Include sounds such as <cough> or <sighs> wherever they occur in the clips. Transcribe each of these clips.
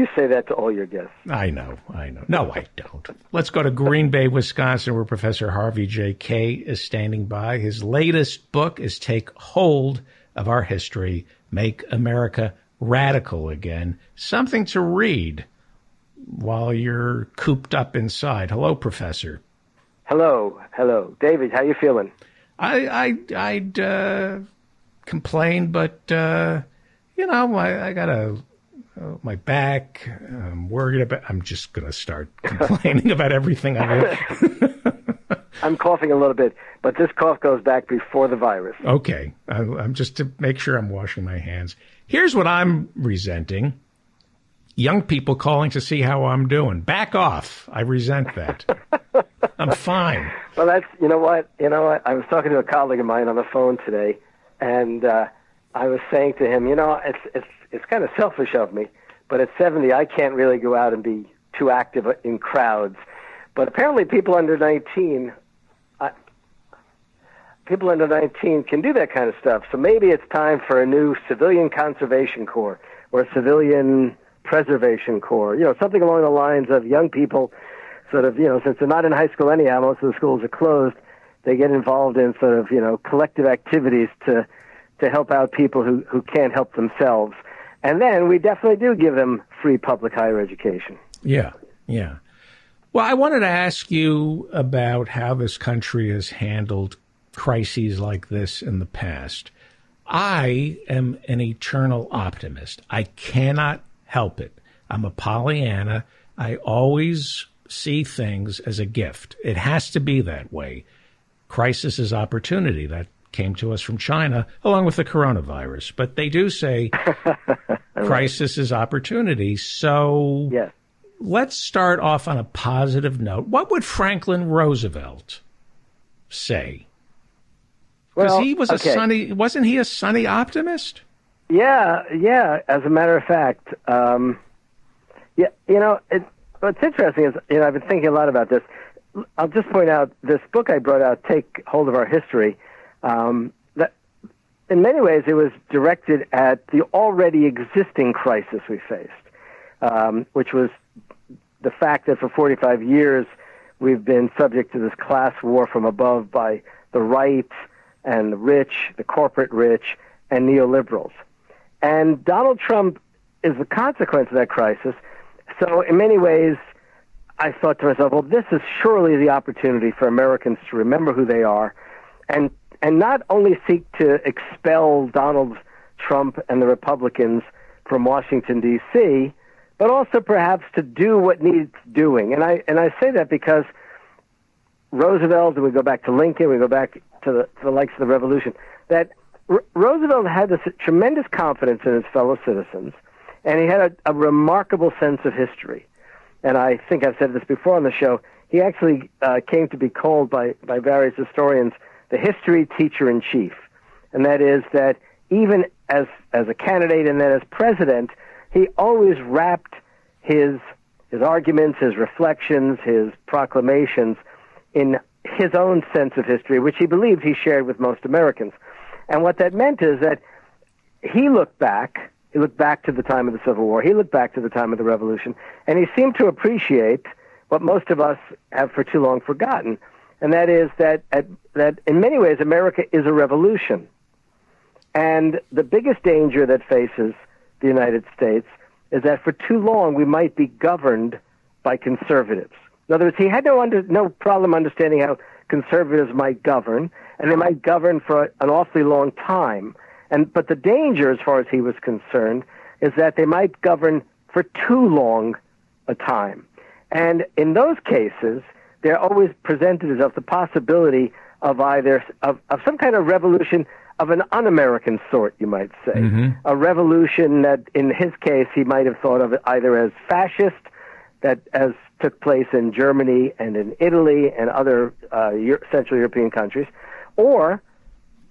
You say that to all your guests. I know, I know. No, I don't. Let's go to Green Bay, Wisconsin, where Professor Harvey J. Kaye. Is standing by. His latest book is Take Hold of Our History, Make America Radical Again. Something to read while you're cooped up inside. Hello, Professor. Hello, hello, David. How you feeling? I I I'd uh, complain, but uh, you know I, I got a uh, my back. I'm worried about. I'm just gonna start <laughs> complaining about everything I. <laughs> I'm coughing a little bit, but this cough goes back before the virus. Okay, I, I'm just to make sure I'm washing my hands. Here's what I'm resenting young people calling to see how I'm doing. Back off. I resent that. <laughs> I'm fine. Well, that's you know what you know what I was talking to a colleague of mine on the phone today, and uh, I was saying to him, you know, it's it's it's kind of selfish of me, but at 70 I can't really go out and be too active in crowds. But apparently, people under 19, uh, people under 19 can do that kind of stuff. So maybe it's time for a new civilian conservation corps or a civilian Preservation Corps, you know, something along the lines of young people sort of, you know, since they're not in high school anyhow, most of the schools are closed, they get involved in sort of, you know, collective activities to to help out people who, who can't help themselves. And then we definitely do give them free public higher education. Yeah, yeah. Well, I wanted to ask you about how this country has handled crises like this in the past. I am an eternal optimist. I cannot help it. I'm a Pollyanna. I always see things as a gift. It has to be that way. Crisis is opportunity. That came to us from China along with the coronavirus. But they do say <laughs> crisis is opportunity. So yes. let's start off on a positive note. What would Franklin Roosevelt say? Because Well, he was a okay. sunny, wasn't he a sunny optimist? Yeah, yeah. As a matter of fact, um, yeah. You know, it, what's interesting is you know I've been thinking a lot about this. I'll just point out this book I brought out, "Take Hold of Our History." Um, that, in many ways, it was directed at the already existing crisis we faced, um, which was the fact that for 45 years we've been subject to this class war from above by the right and the rich, the corporate rich, and neoliberals. And Donald Trump is the consequence of that crisis. So, in many ways, I thought to myself, well, this is surely the opportunity for Americans to remember who they are and, and not only seek to expel Donald Trump and the Republicans from Washington, D.C., but also perhaps to do what needs doing. And I, and I say that because Roosevelt, we go back to Lincoln, we go back to the, to the likes of the Revolution, that R- Roosevelt had this tremendous confidence in his fellow citizens, and he had a, a remarkable sense of history. And I think I've said this before on the show. He actually uh, came to be called by, by various historians the history teacher in chief. And that is that even as, as a candidate and then as president, he always wrapped his, his arguments, his reflections, his proclamations in his own sense of history, which he believed he shared with most Americans. And what that meant is that he looked back, he looked back to the time of the Civil War, he looked back to the time of the Revolution, and he seemed to appreciate what most of us have for too long forgotten, and that is that at, that in many ways America is a revolution. And the biggest danger that faces the United States is that for too long we might be governed by conservatives. In other words, he had no under, no problem understanding how conservatives might govern, and they might govern for an awfully long time. And but the danger, as far as he was concerned, is that they might govern for too long a time. And in those cases, they're always presented as of the possibility of either of, of some kind of revolution of an un-American sort, you might say, a revolution that, in his case, he might have thought of it either as fascist, that as took place in Germany and in Italy and other uh, Euro- Central European countries, or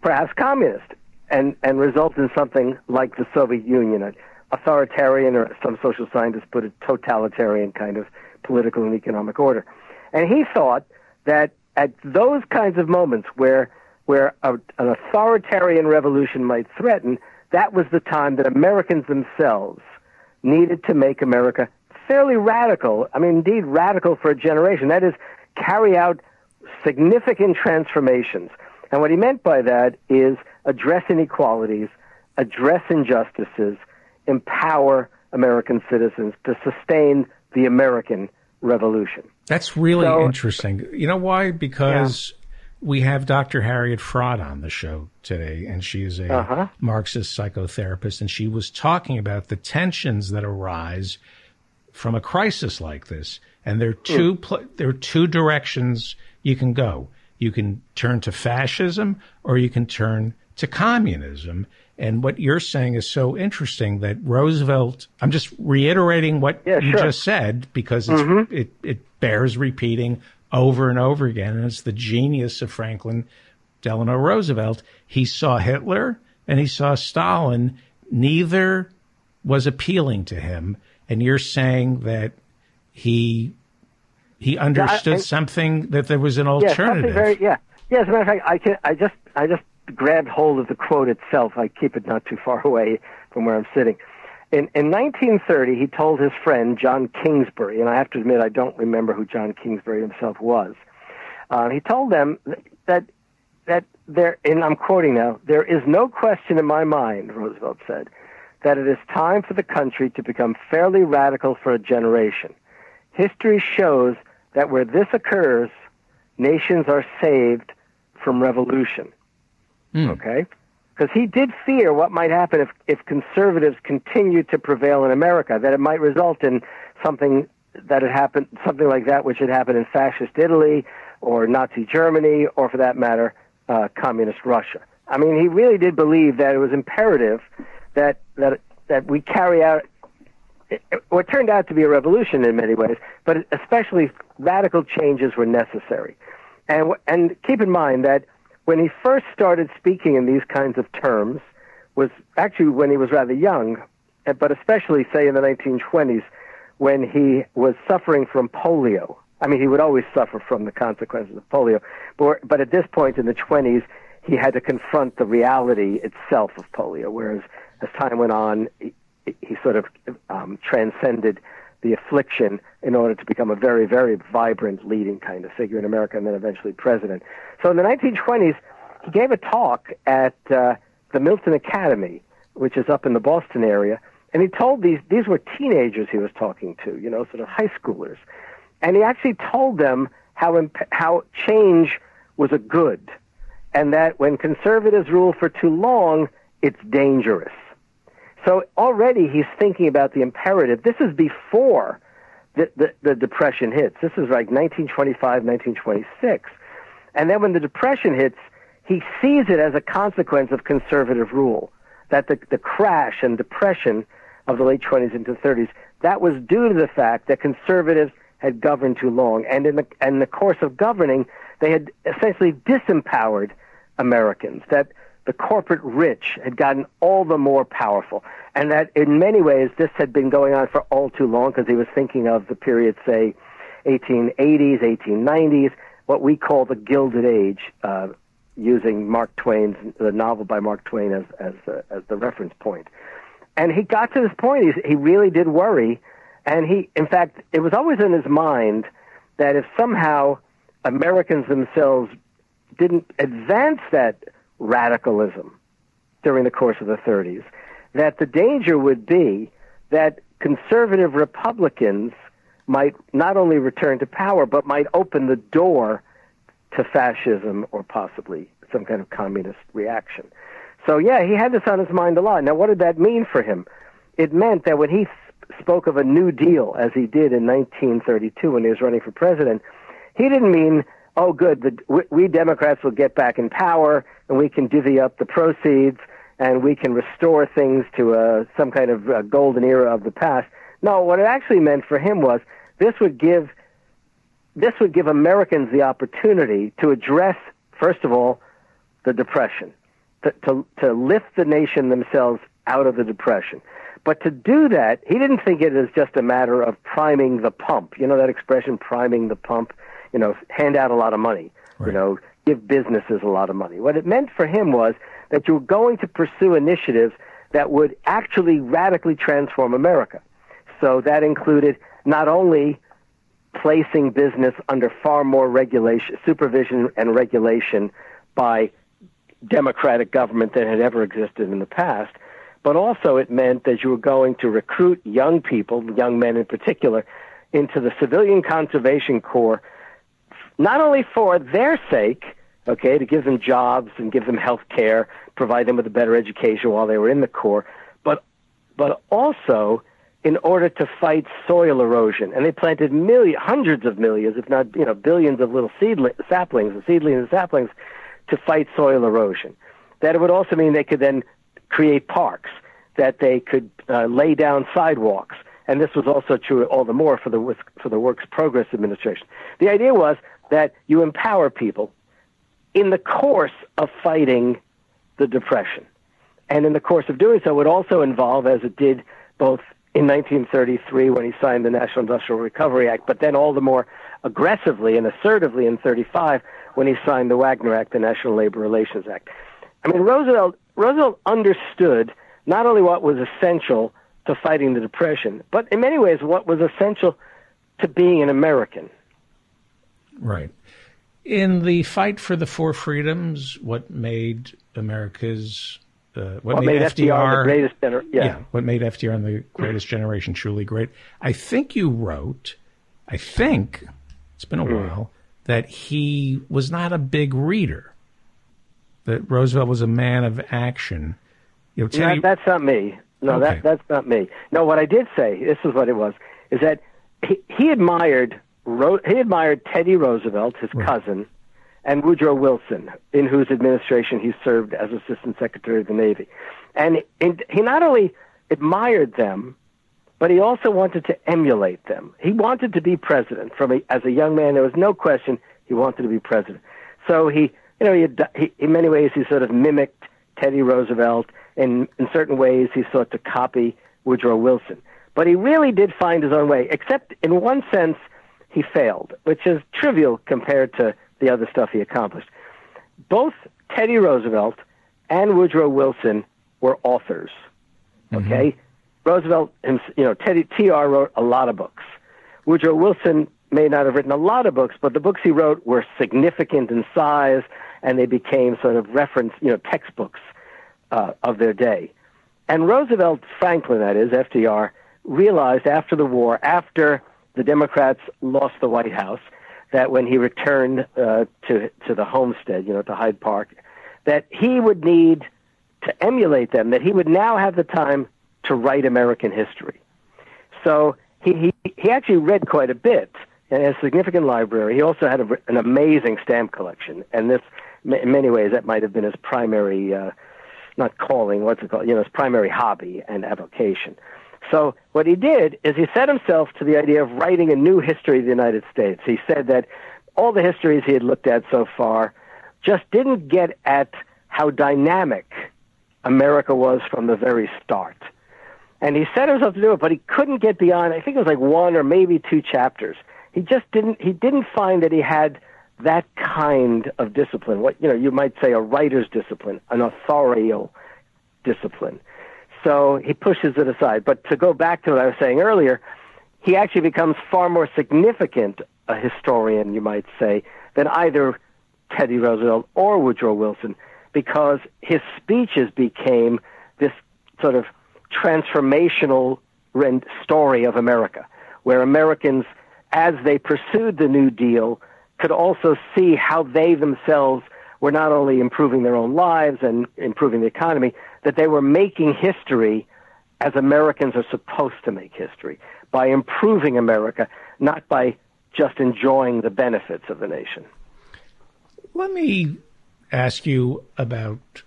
perhaps communist, and and result in something like the Soviet Union, an authoritarian, or some social scientists put it, totalitarian kind of political and economic order. And he thought that at those kinds of moments where where a, an authoritarian revolution might threaten, that was the time that Americans themselves needed to make America fairly radical. I mean, indeed, radical for a generation. That is, carry out significant transformations. And what he meant by that is address inequalities, address injustices, empower American citizens to sustain the American revolution. That's really so, interesting. You know why? Because yeah. we have Dr. Harriet Fraad on the show today, and she is a uh-huh. Marxist psychotherapist, and she was talking about the tensions that arise from a crisis like this. And there are two mm. pl- there are two directions you can go. You can turn to fascism, or you can turn to communism. And what you're saying is so interesting that Roosevelt, I'm just reiterating what yeah, you sure. just said because mm-hmm. it, it bears repeating over and over again. And it's the genius of Franklin Delano Roosevelt. He saw Hitler and he saw Stalin. Neither was appealing to him. And you're saying that he he understood yeah, I, something that there was an alternative. Yeah, very, yeah. Yeah, as a matter of fact, I can I just I just grabbed hold of the quote itself. I keep it not too far <laughs> away from where I'm sitting. In, in 1930, he told his friend John Kingsbury, and I have to admit I don't remember who John Kingsbury himself was. Uh, he told them that that there, and I'm quoting now, there is no question in my mind, Roosevelt said, that it is time for the country to become fairly radical for a generation. History shows that where this occurs, nations are saved from revolution. Mm. Okay? Because he did fear what might happen if, if conservatives continued to prevail in America, that it might result in something that had happened, something like that which had happened in fascist Italy or Nazi Germany or, for that matter, uh, communist Russia. I mean, he really did believe that it was imperative that, that, that we carry out what turned out to be a revolution in many ways, but especially radical changes were necessary. And, and keep in mind that when he first started speaking in these kinds of terms was actually when he was rather young, eh, but especially, say, in the 1920s when he was suffering from polio. I mean, he would always suffer from the consequences of polio, but, but at this point in the 20s, he had to confront the reality itself of polio, whereas as time went on, he, he sort of um, transcended the affliction in order to become a very, very vibrant leading kind of figure in America and then eventually president. So in the 1920s, he gave a talk at uh, the Milton Academy, which is up in the Boston area, and he told these, these were teenagers he was talking to, you know, sort of high schoolers. And he actually told them how, imp- how change was a good, and that when conservatives rule for too long, it's dangerous. So already he's thinking about the imperative. This is before the, the, the Depression hits. This is like 1925, 1926. And then when the Depression hits, he sees it as a consequence of conservative rule. That the, the crash and depression of the late 20s into 30s, that was due to the fact that conservatives had governed too long. And in the, in the course of governing, they had essentially disempowered Americans. That the corporate rich had gotten all the more powerful. And that in many ways, this had been going on for all too long because he was thinking of the period, say, 1880s, 1890s, what we call the Gilded Age, uh, using Mark Twain's, the novel by Mark Twain as, as, uh, as the reference point. And he got to this point, he, he really did worry. And he, in fact, it was always in his mind that if somehow Americans themselves didn't advance that radicalism during the course of the 30s, that the danger would be that conservative Republicans might not only return to power, but might open the door to fascism or possibly some kind of communist reaction. So, yeah, he had this on his mind a lot. Now, what did that mean for him? It meant that when he spoke of a New Deal, as he did in 1932 when he was running for president, he didn't mean oh, good, the, we Democrats will get back in power and we can divvy up the proceeds and we can restore things to uh, some kind of uh, golden era of the past. No, what it actually meant for him was this would give this would give Americans the opportunity to address, first of all, the depression, to, to, to lift the nation themselves out of the depression. But to do that, he didn't think it was just a matter of priming the pump. You know that expression, priming the pump? you know, hand out a lot of money, right. you know, give businesses a lot of money. What it meant for him was that you were going to pursue initiatives that would actually radically transform America. so that included not only placing business under far more regulation, supervision and regulation by democratic government than had ever existed in the past, but also it meant that you were going to recruit young people, young men in particular, into the Civilian Conservation Corps, not only for their sake, okay, to give them jobs and give them health care, provide them with a better education while they were in the Corps, but, but also in order to fight soil erosion. And they planted millions, hundreds of millions, if not, you know, billions of little seedling, saplings, and seedlings and saplings to fight soil erosion. That it would also mean they could then create parks, that they could uh, lay down sidewalks. And this was also true all the more for the, for the Works Progress Administration. The idea was that you empower people in the course of fighting the Depression. And in the course of doing so, it would also involve, as it did both in 1933 when he signed the National Industrial Recovery Act, but then all the more aggressively and assertively in 35 when he signed the Wagner Act, the National Labor Relations Act. I mean, Roosevelt Roosevelt understood not only what was essential to fighting the Depression, but in many ways what was essential to being an American. Right. In the fight for the four freedoms, what made America's uh, what, what, made, made FDR, FDR, the greatest gener- yeah. yeah. what made FDR and the greatest generation truly great. I think you wrote, I think it's been a mm. while, that he was not a big reader. That Roosevelt was a man of action. You know, Teddy... that's not me. No, okay. that that's not me. No, what I did say, this is what it was, is that he, he admired he admired Teddy Roosevelt, his right. cousin, and Woodrow Wilson, in whose administration he served as Assistant Secretary of the Navy. And he not only admired them, but he also wanted to emulate them. He wanted to be president. From a, as a young man, there was no question he wanted to be president. So he, you know, he, he in many ways he sort of mimicked Teddy Roosevelt. In in certain ways, he sought to copy Woodrow Wilson. But he really did find his own way, except in one sense, he failed, which is trivial compared to the other stuff he accomplished. Both Teddy Roosevelt and Woodrow Wilson were authors. Mm-hmm. Okay, mm-hmm. Roosevelt, you know, Teddy Tr wrote a lot of books. Woodrow Wilson may not have written a lot of books, but the books he wrote were significant in size, and they became sort of reference, you know, textbooks uh, of their day. And Roosevelt, Franklin, that is FDR, realized after the war, after the Democrats lost the White House, that when he returned uh, to to the homestead, you know, to Hyde Park, that he would need to emulate them. That he would now have the time to write American history. So he he, he actually read quite a bit and has a significant library. He also had a, an amazing stamp collection, and this, in many ways, that might have been his primary, uh, not calling, what's it called, you know, his primary hobby and avocation. So what he did is he set himself to the idea of writing a new history of the United States. He said that all the histories he had looked at so far just didn't get at how dynamic America was from the very start. And he set himself to do it, but he couldn't get beyond, I think it was like one or maybe two chapters. He just didn't, he didn't find that he had that kind of discipline, what, you know, you might say a writer's discipline, an authorial discipline. So he pushes it aside. But to go back to what I was saying earlier, he actually becomes far more significant a historian, you might say, than either Teddy Roosevelt or Woodrow Wilson, because his speeches became this sort of transformational story of America, where Americans, as they pursued the New Deal, could also see how they themselves were not only improving their own lives and improving the economy, that they were making history as Americans are supposed to make history by improving America, not by just enjoying the benefits of the nation. Let me ask you about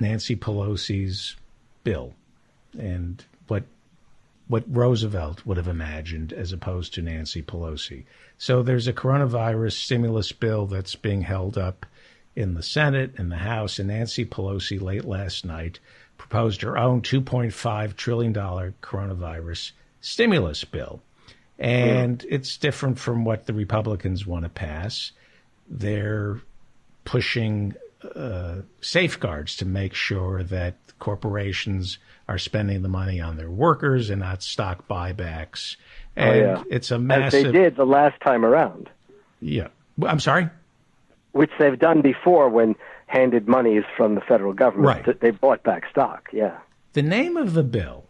Nancy Pelosi's bill and what what Roosevelt would have imagined as opposed to Nancy Pelosi. So there's a coronavirus stimulus bill that's being held up in the Senate and the House, and Nancy Pelosi late last night proposed her own $2.5 trillion coronavirus stimulus bill. And yeah. it's different from what the Republicans want to pass. They're pushing uh, safeguards to make sure that corporations are spending the money on their workers and not stock buybacks. And oh, yeah. it's a As massive. they did the last time around, Yeah. I'm sorry? Which they've done before when handed monies from the federal government. Right. They bought back stock. Yeah. The name of the bill,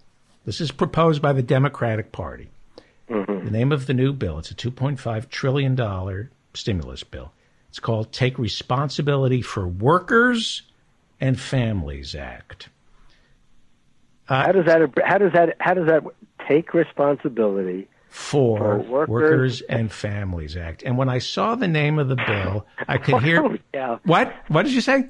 this is proposed by the Democratic Party. Mm-hmm. The name of the new bill, it's a $2.5 trillion stimulus bill. It's called Take Responsibility for Workers and Families Act. Uh, how does that? How does that? How does that take responsibility? For, workers- Workers and Families Act. And when I saw the name of the bill, I could hear. <laughs> Holy cow! What? What did you say?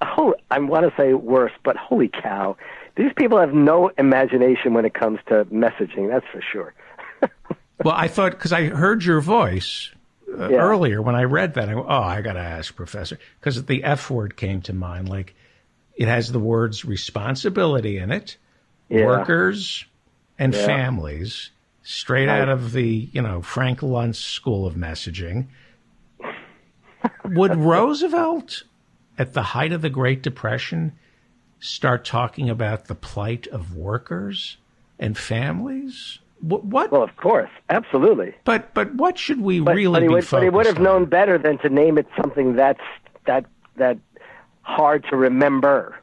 Oh, I want to say worse, but holy cow! These people have no imagination when it comes to messaging. That's for sure. <laughs> Well, I thought because I heard your voice uh, Yeah. earlier when I read that. I oh, I got to ask Professor because the F word came to mind. Like it has the words responsibility in it, Yeah. workers and Yeah. families, straight out of the you know Frank Luntz school of messaging. Would <laughs> Roosevelt, at the height of the Great Depression, start talking about the plight of workers and families? What? what Well, of course, absolutely. but but what should we But, really but he be would, but he would have on? known better than to name it something that's that that hard to remember.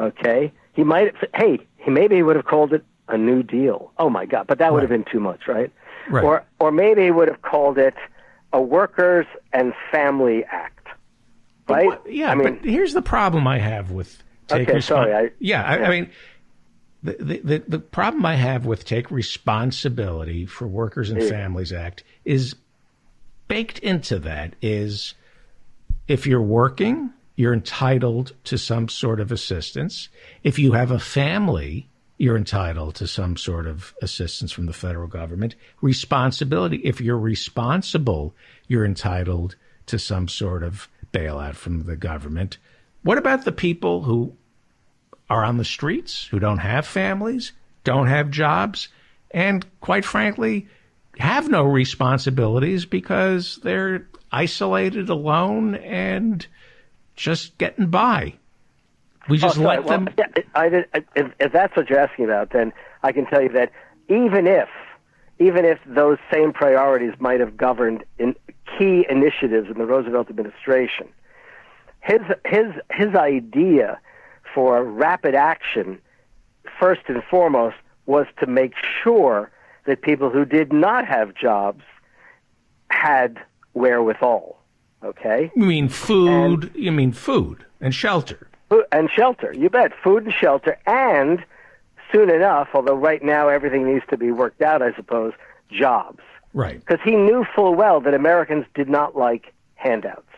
Okay, he might. Hey, he maybe he would have called it a New Deal. Oh my God! But that would have been too much, right? Right. Or or maybe would have called it a Workers and Family Act. Right? What- yeah, I mean, but here's the problem I have with take Okay, sorry, I- yeah, I, yeah. I mean, the, the the the problem I have with take responsibility for Workers and Families Act is baked into that is if you're working, you're entitled to some sort of assistance. If you have a family, you're entitled to some sort of assistance from the federal government. Responsibility. If you're responsible, you're entitled to some sort of bailout from the government. What about the people who are on the streets, who don't have families, don't have jobs, and quite frankly, have no responsibilities because they're isolated, alone, and just getting by. We just Oh, let them. I did, if, if that's what you're asking about, then I can tell you that even if, even if those same priorities might have governed in key initiatives in the Roosevelt administration, his his his idea for rapid action, first and foremost, was to make sure that people who did not have jobs had wherewithal. Okay. You mean food? you mean food and shelter? And shelter. You bet. Food and shelter, and soon enough, although right now everything needs to be worked out, I suppose, jobs. Right. Because he knew full well that Americans did not like handouts,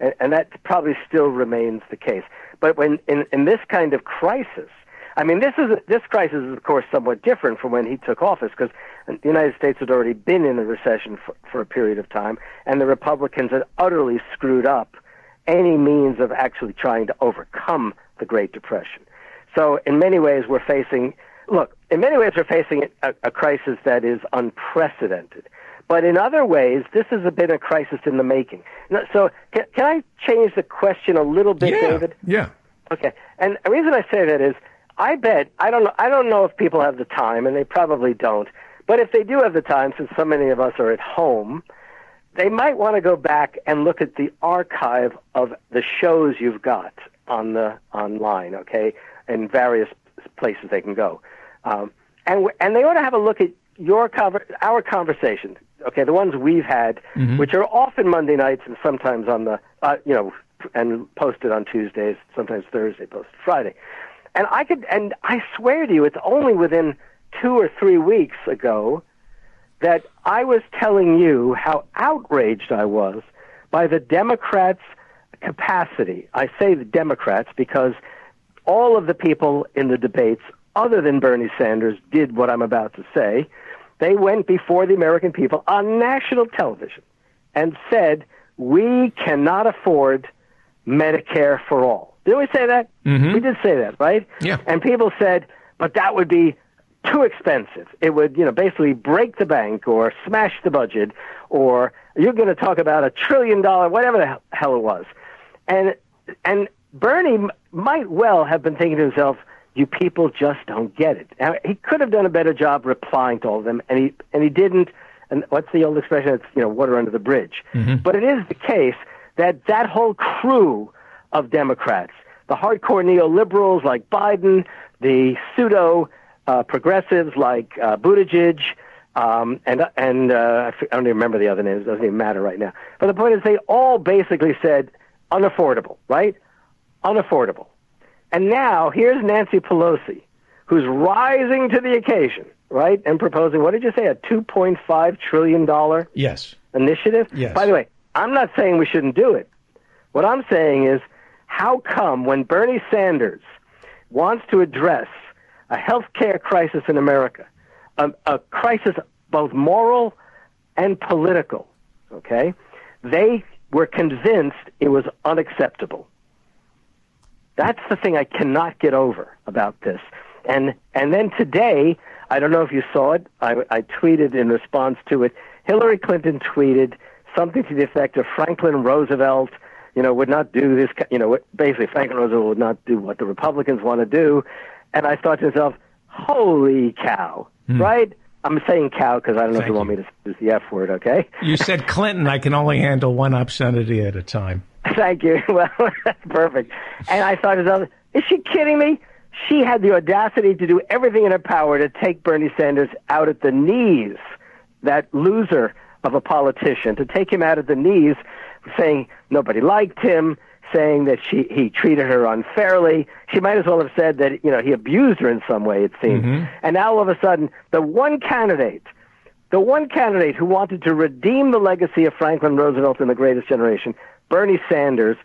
and, and that probably still remains the case. But when in, in this kind of crisis, I mean, this is this crisis is of course somewhat different from when he took office because the United States had already been in a recession for, for a period of time, and the Republicans had utterly screwed up any means of actually trying to overcome the Great Depression. So, in many ways, we're facing look. In many ways, we're facing a, a crisis that is unprecedented. But in other ways, this has been a crisis in the making. So, can, can I change the question a little bit, yeah. David? Yeah. Okay. And the reason I say that is I bet I don't know I don't know if people have the time and they probably don't. But if they do have the time since so many of us are at home, they might want to go back and look at the archive of the shows you've got on the online, okay? In various places they can go. Um, and and they ought to have a look at your conver- our conversations, okay, the ones we've had, which are often Monday nights and sometimes on the, uh, you know, and posted on Tuesdays, sometimes Thursday, posted Friday. And I could, and I swear to you, it's only within two or three weeks ago that I was telling you how outraged I was by the Democrats' capacity. I say the Democrats because all of the people in the debates, other than Bernie Sanders, did what I'm about to say. They went before the American people on national television and said, We cannot afford Medicare for all. Did we say that? Mhm. We did say that, right? Yeah. And people said, but that would be too expensive. It would, you know, basically break the bank or smash the budget, or you're going to talk about a trillion dollar, whatever the hell- it was. And and Bernie might well have been thinking to himself, "You people just don't get it." Now, he could have done a better job replying to all of them, and he and he didn't. And what's the old expression? It's you know water under the bridge. Mm-hmm. But it is the case that that whole crew of Democrats, the hardcore neoliberals like Biden, the pseudo uh, progressives like uh, Buttigieg, um, and and uh, I don't even remember the other names. It doesn't even matter right now. But the point is, they all basically said unaffordable, right? Unaffordable. And now here's Nancy Pelosi, who's rising to the occasion, right, and proposing what did you say, a 2.5 trillion dollar Yes. initiative? Yes. By the way, I'm not saying we shouldn't do it. What I'm saying is, how come when Bernie Sanders wants to address a health care crisis in America, a, a crisis both moral and political, okay, they were convinced it was unacceptable. That's the thing I cannot get over about this. And and then today, I don't know if you saw it. I, I tweeted in response to it. Hillary Clinton tweeted something to the effect of Franklin Roosevelt, you know, would not do this. You know, basically Franklin Roosevelt would not do what the Republicans want to do. And I thought to myself, holy cow, hmm. right? I'm saying cow because I don't know if Thank you want me to use the F word, okay? You said Clinton. I can only handle one obscenity at a time. <laughs> Thank you. <laughs> Well, that's perfect. And I thought to myself, is she kidding me? She had the audacity to do everything in her power to take Bernie Sanders out at the knees, that loser of a politician, to take him out at the knees, saying nobody liked him, saying that she he treated her unfairly. She might as well have said that you know he abused her in some way. It seems. Mm-hmm. And now all of a sudden, the one candidate the one candidate who wanted to redeem the legacy of Franklin Roosevelt in the greatest generation, Bernie Sanders,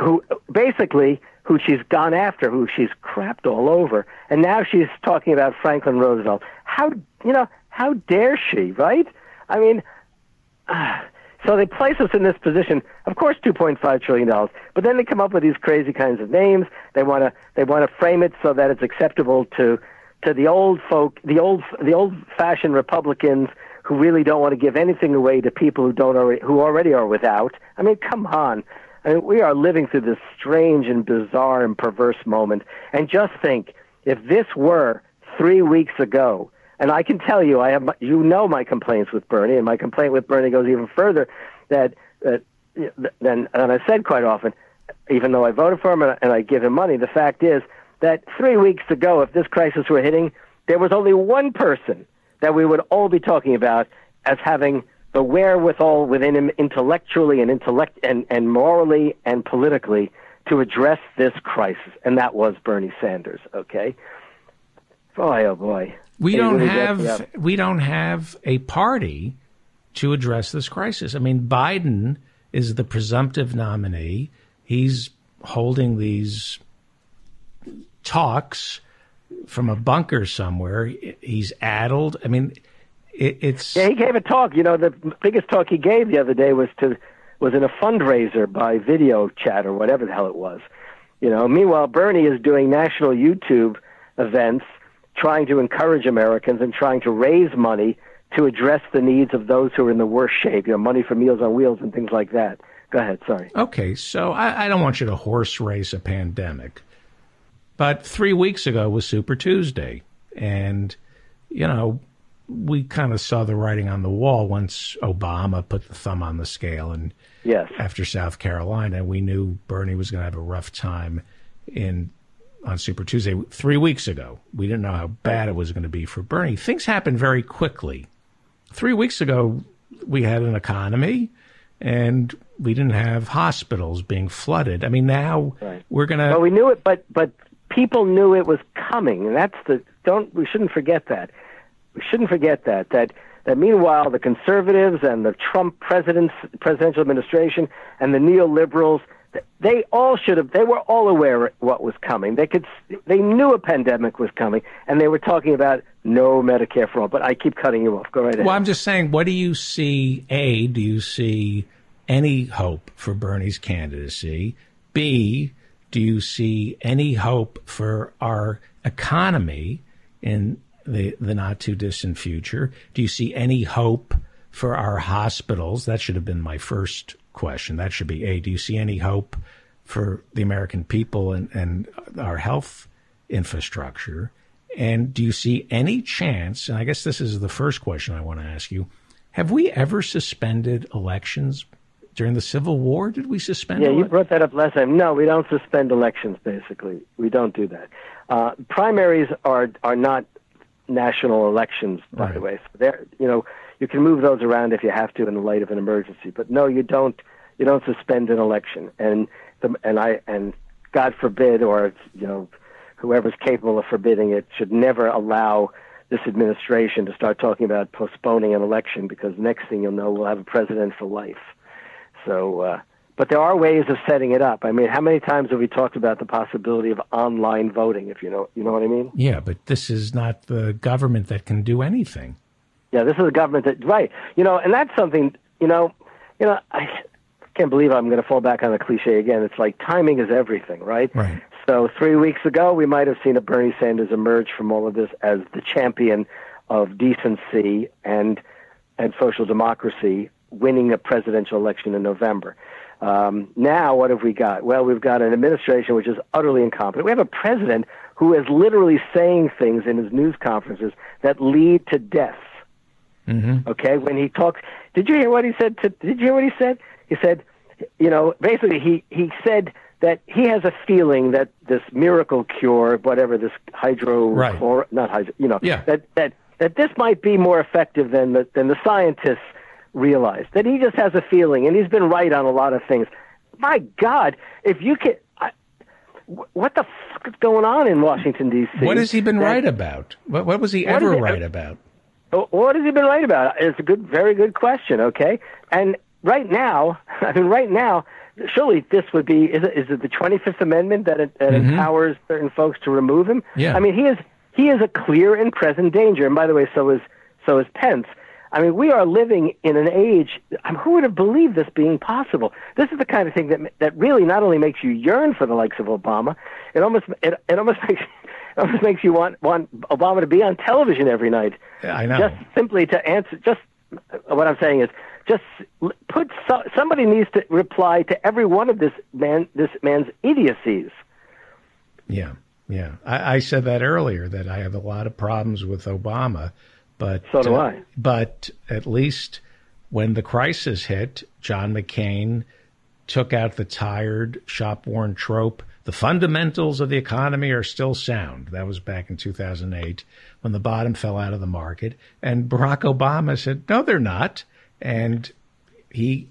who basically who she's gone after, who she's crapped all over, and now she's talking about Franklin Roosevelt. How you know how dare she, right? I mean, <sighs> uh, so they place us in this position. Of course, two point five trillion dollars, but then they come up with these crazy kinds of names. They want to they want to frame it so that it's acceptable to to the old folk, the old the old fashioned Republicans who really don't want to give anything away to people who don't already who already are without. I mean, come on. I mean, we are living through this strange and bizarre and perverse moment. And just think, if this were three weeks ago, and I can tell you, I have you know my complaints with Bernie, and my complaint with Bernie goes even further. That that than and I've said quite often, even though I voted for him and, and I give him money, the fact is that three weeks ago, if this crisis were hitting, there was only one person that we would all be talking about as having the wherewithal within him intellectually and intellect and, and morally and politically to address this crisis, and that was Bernie Sanders. Okay. Boy, oh boy. We don't really gets me have we don't have a party to address this crisis. I mean, Biden is the presumptive nominee. He's holding these talks from a bunker somewhere. He's addled. I mean, it, it's Yeah, he gave a talk. You know, the biggest talk he gave the other day was to was in a fundraiser by video chat or whatever the hell it was. You know, meanwhile Bernie is doing national YouTube events trying to encourage Americans and trying to raise money to address the needs of those who are in the worst shape, you know, money for meals on wheels and things like that. Go ahead, sorry. Okay, so I, I don't want you to horse race a pandemic, but three weeks ago was Super Tuesday, and you know we kind of saw the writing on the wall once Obama put the thumb on the scale, and Yes. after South Carolina, we knew Bernie was going to have a rough time in on Super Tuesday three weeks ago. We didn't know how bad it was going to be for Bernie. Things happened very quickly. Three weeks ago, we had an economy, and we didn't have hospitals being flooded. I mean, now Right. we're going to. Well, we knew it, but but people knew it was coming, and that's the don't we shouldn't forget that. We shouldn't forget that that that meanwhile the conservatives and the Trump president's presidential administration and the neoliberals they all should have they were all aware what was coming. They could they knew a pandemic was coming, and they were talking about no Medicare for all. But I keep cutting you off. Go right ahead. Well, I'm just saying, what do you see? A, do you see any hope for Bernie's candidacy? B, do you see any hope for our economy in the, the not too distant future? Do you see any hope for our hospitals? That should have been my first question. That should be A. Do you see any hope for the American people and, and our health infrastructure. And do you see any chance? And I guess this is the first question I want to ask you. Have we ever suspended elections during the Civil War? Did we suspend? Yeah, ele- you brought that up last time. No, we don't suspend elections. Basically, we don't do that. Uh, primaries are are not national elections, by Right. the way. So they're you know you can move those around if you have to in the light of an emergency. But no, you don't. You don't suspend an election, and the, and I and God forbid, or you know, whoever's capable of forbidding it should never allow this administration to start talking about postponing an election because next thing you'll know, we'll have a president for life. So, uh, but there are ways of setting it up. I mean, how many times have we talked about the possibility of online voting? If you know, you know what I mean? yeah, but this is not the government that can do anything. Yeah, this is a government that right. You know, and that's something. You know, you know, I can't believe I'm going to fall back on the cliche again. It's like timing is everything, right? Right. So three weeks ago, we might have seen a Bernie Sanders emerge from all of this as the champion of decency and and social democracy, winning a presidential election in November. Um, now, what have we got? Well, we've got an administration which is utterly incompetent. We have a president who is literally saying things in his news conferences that lead to deaths. Mm-hmm. Okay, when he talks, did you hear what he said? To, did you hear what he said? He said, you know, basically he he said that he has a feeling that this miracle cure, whatever this hydro, Right. chlor- not hydro, you know, Yeah. that that that this might be more effective than the than the scientists realize. That he just has a feeling, and he's been right on a lot of things. My God, if you can. I, what the fuck is going on in Washington D.C.? What has he been that- right about? What, what was he ever right about? What has he been right about? It's a good, very good question. Okay, and right now, <laughs> I mean, right now, surely this would be is it, is it the Twenty Fifth Amendment that, it, that mm-hmm. empowers certain folks to remove him? Yeah. I mean, he is he is a clear and present danger. And by the way, so is so is Pence. I mean, we are living in an age. I mean, who would have believed this being possible? This is the kind of thing that that really not only makes you yearn for the likes of Obama, it almost it, it almost <laughs> makes almost <laughs> makes you want want Obama to be on television every night Yeah, I know. just simply to answer just what i'm saying is just put so, somebody needs to reply to every one of this man this man's idiocies Yeah, yeah. I, I said that earlier that I have a lot of problems with Obama, but So do uh, I. But at least when the crisis hit, John McCain took out the tired, shop-worn trope. The fundamentals of the economy are still sound. That was back in 2008 when the bottom fell out of the market, and Barack Obama said, "No, they're not," and he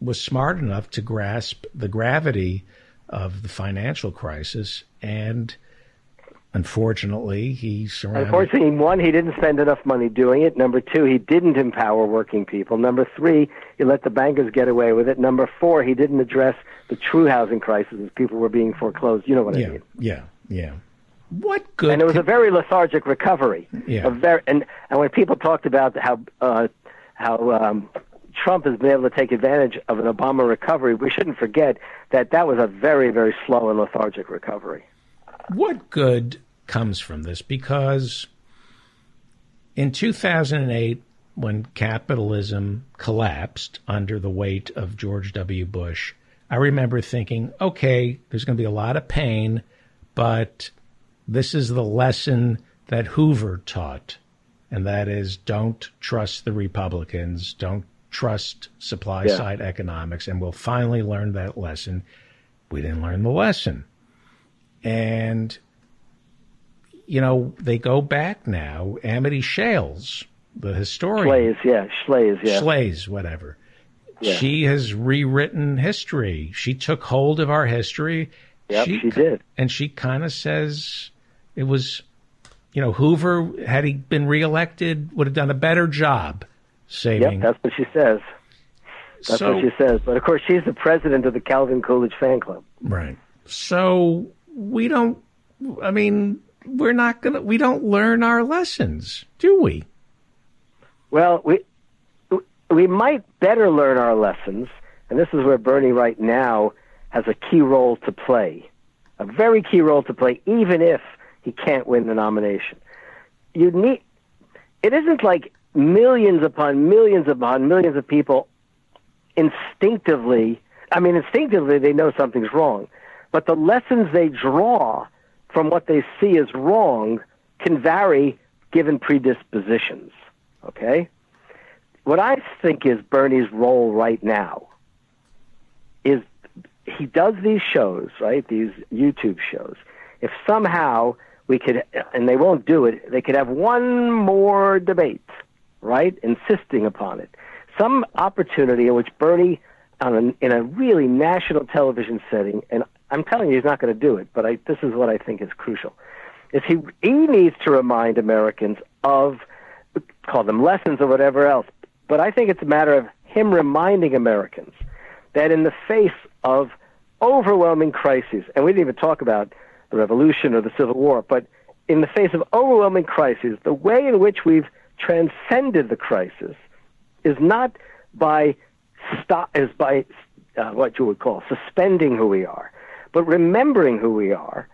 was smart enough to grasp the gravity of the financial crisis and unfortunately he surrounded unfortunately one he didn't spend enough money doing it number two he didn't empower working people number three he let the bankers get away with it number four he didn't address the true housing crisis as people were being foreclosed you know what i mean yeah yeah what good and it was could- a very lethargic recovery. Yeah. A very, and and when people talked about how uh, how um, Trump has been able to take advantage of an Obama recovery, we shouldn't forget that that was a very very slow and lethargic recovery. What good comes from this? Because in 2008 when capitalism collapsed under the weight of George W. Bush I remember thinking okay there's going to be a lot of pain but this is the lesson that Hoover taught and that is don't trust the Republicans don't trust supply Yeah. side economics and we'll finally learn that lesson. We didn't learn the lesson and you know they go back now. Amity Shales, the historian, Shlaes, yeah, Shlaes, yeah. Shlaes, whatever. Yeah. She has rewritten history. She took hold of our history. Yep, she did. and she kind of says it was, you know, Hoover had he been reelected would have done a better job saving. Yep, that's what she says. That's so what she says. But of course, she's the president of the Calvin Coolidge fan club. right. So we don't. I mean, we're not gonna. We don't learn our lessons, do we? Well, we we might better learn our lessons, and this is where Bernie right now has a key role to play, a very key role to play, even if he can't win the nomination. You need. It isn't like millions upon millions upon millions of people instinctively I mean, instinctively they know something's wrong, but the lessons they draw from what they see as wrong can vary given predispositions. Okay? What I think is Bernie's role right now is he does these shows, right? These YouTube shows. If somehow we could, and they won't do it, they could have one more debate, right? Insisting upon it. Some opportunity in which Bernie, on in a really national television setting, and I'm telling you he's not going to do it, but I, this is what I think is crucial, is he, he needs to remind Americans of, call them lessons or whatever else, but I think it's a matter of him reminding Americans that in the face of overwhelming crises, and we didn't even talk about the revolution or the Civil War, but in the face of overwhelming crises, the way in which we've transcended the crisis is not by stop, is by uh, what you would call suspending who we are, but remembering who we are,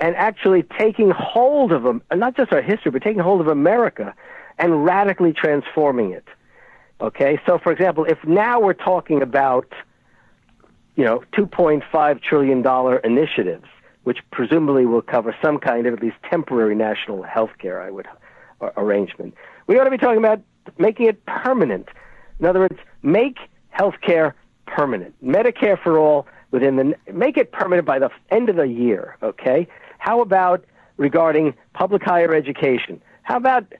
and actually taking hold of not just our history, but taking hold of America and radically transforming it. Okay, so for example, if now we're talking about you know, $2.5 trillion initiatives, which presumably will cover some kind of at least temporary national health care, I would, uh, arrangement. We ought to be talking about making it permanent. In other words, make health care permanent. Medicare for all within the, make it permanent by the end of the year, okay? How about regarding public higher education? How about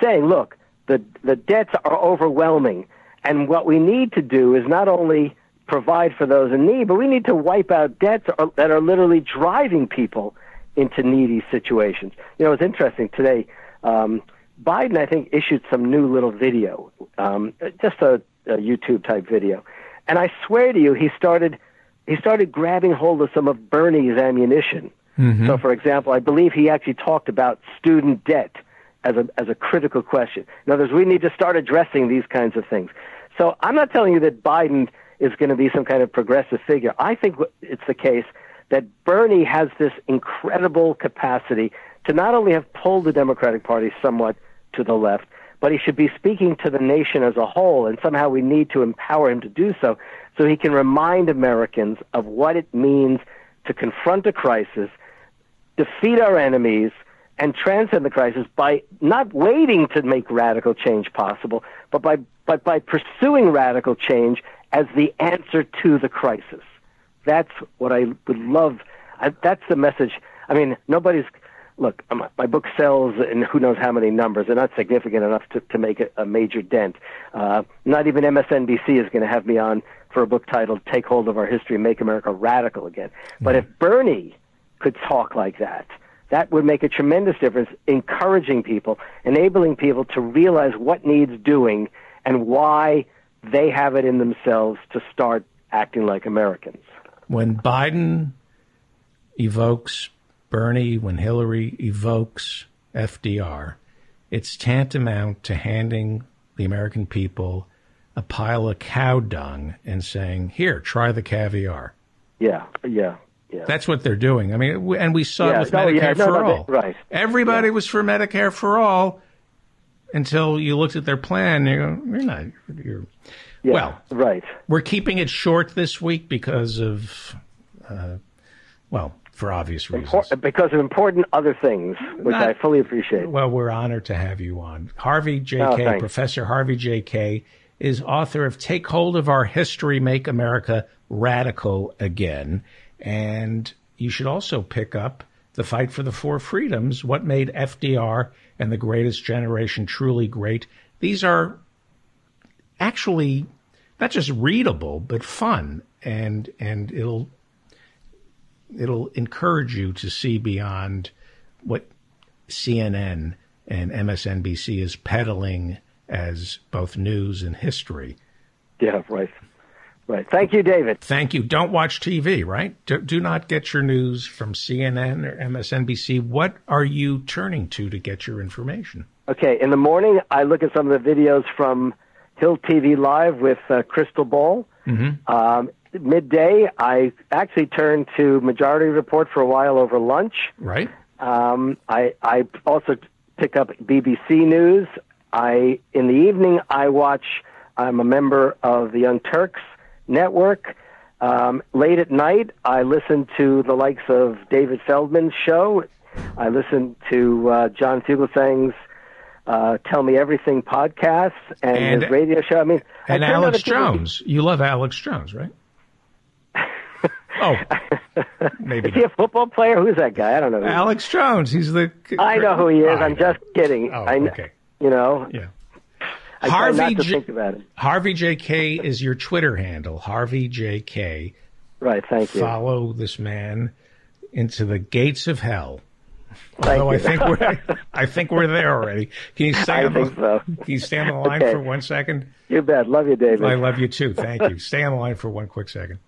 saying, look, the, the debts are overwhelming, and what we need to do is not only provide for those in need, but we need to wipe out debts that are literally driving people into needy situations. You know, it's interesting today. Um, Biden, I think, issued some new little video, um, just a, a YouTube type video, and I swear to you, he started he started grabbing hold of some of Bernie's ammunition. Mm-hmm. So, for example, I believe he actually talked about student debt as a as a critical question. In other words, we need to start addressing these kinds of things. So, I'm not telling you that Biden is going to be some kind of progressive figure. I think it's the case that Bernie has this incredible capacity to not only have pulled the Democratic Party somewhat to the left, but he should be speaking to the nation as a whole, and somehow we need to empower him to do so, so he can remind Americans of what it means to confront a crisis, defeat our enemies, and transcend the crisis by not waiting to make radical change possible, but by but by pursuing radical change as the answer to the crisis. That's what I would love. I, that's the message. I mean, nobody's. Look, my, my book sells in who knows how many numbers. They're not significant enough to, to make a, a major dent. Uh, not even MSNBC is going to have me on for a book titled "Take Hold of Our History, and Make America Radical Again." But if Bernie could talk like that, that would make a tremendous difference, encouraging people, enabling people to realize what needs doing and why they have it in themselves to start acting like Americans. When Biden evokes Bernie, when Hillary evokes FDR, it's tantamount to handing the American people a pile of cow dung and saying, "Here, try the caviar." Yeah, yeah, yeah. That's what they're doing. I mean, and we saw yeah, it with no, Medicare yeah, no, for no, all. right. Everybody yeah. was for Medicare for all until you looked at their plan. You go, "You're not. You're well, right. We're keeping it short this week because of, uh, well, for obvious reasons. Because of important other things, which Not, I fully appreciate. Well, we're honored to have you on. Harvey J. Kaye, oh, Professor Harvey J. Kaye, is author of Take Hold of Our History, Make America Radical Again. And you should also pick up The Fight for the Four Freedoms What Made FDR and the Greatest Generation Truly Great. These are actually not just readable but fun and and it'll it'll encourage you to see beyond what CNN and MSNBC is peddling as both news and history. Yeah, right. Right. Thank you, David. Thank you. Don't watch TV, right? Do, do, not get your news from CNN or MSNBC. What are you turning to to get your information? Okay. In the morning, I look at some of the videos from Hill TV Live with uh, Krystal Ball. Mm-hmm. Um, midday, I actually turned to Majority Report for a while over lunch. Right. Um, I I also pick up BBC News. I in the evening I watch. I'm a member of the Young Turks network. Um, late at night, I listen to the likes of David Feldman's show. I listen to uh, John Fugelsang's uh, Tell Me Everything podcast and, And- his radio show. I mean, And I Alex TV Jones. You love Alex Jones, right? Oh, <laughs> maybe Is he a football player? Who's that guy? I don't know. who he is. Alex Jones. He's the. I know who he is. I I'm know. just kidding. Oh, I, okay. You know, Yeah. I Harvey try not to J- think about it. Harvey JK is your Twitter handle. Harvey JK. Right. Thank you. Follow this man into the gates of hell. Thank Although I think we're, I think we're there already. Can you <laughs> stay on the, so. Can you stay on the line Okay. for one second? You bet. Love you, David. I love you too. Thank you. Stay on the line for one quick second.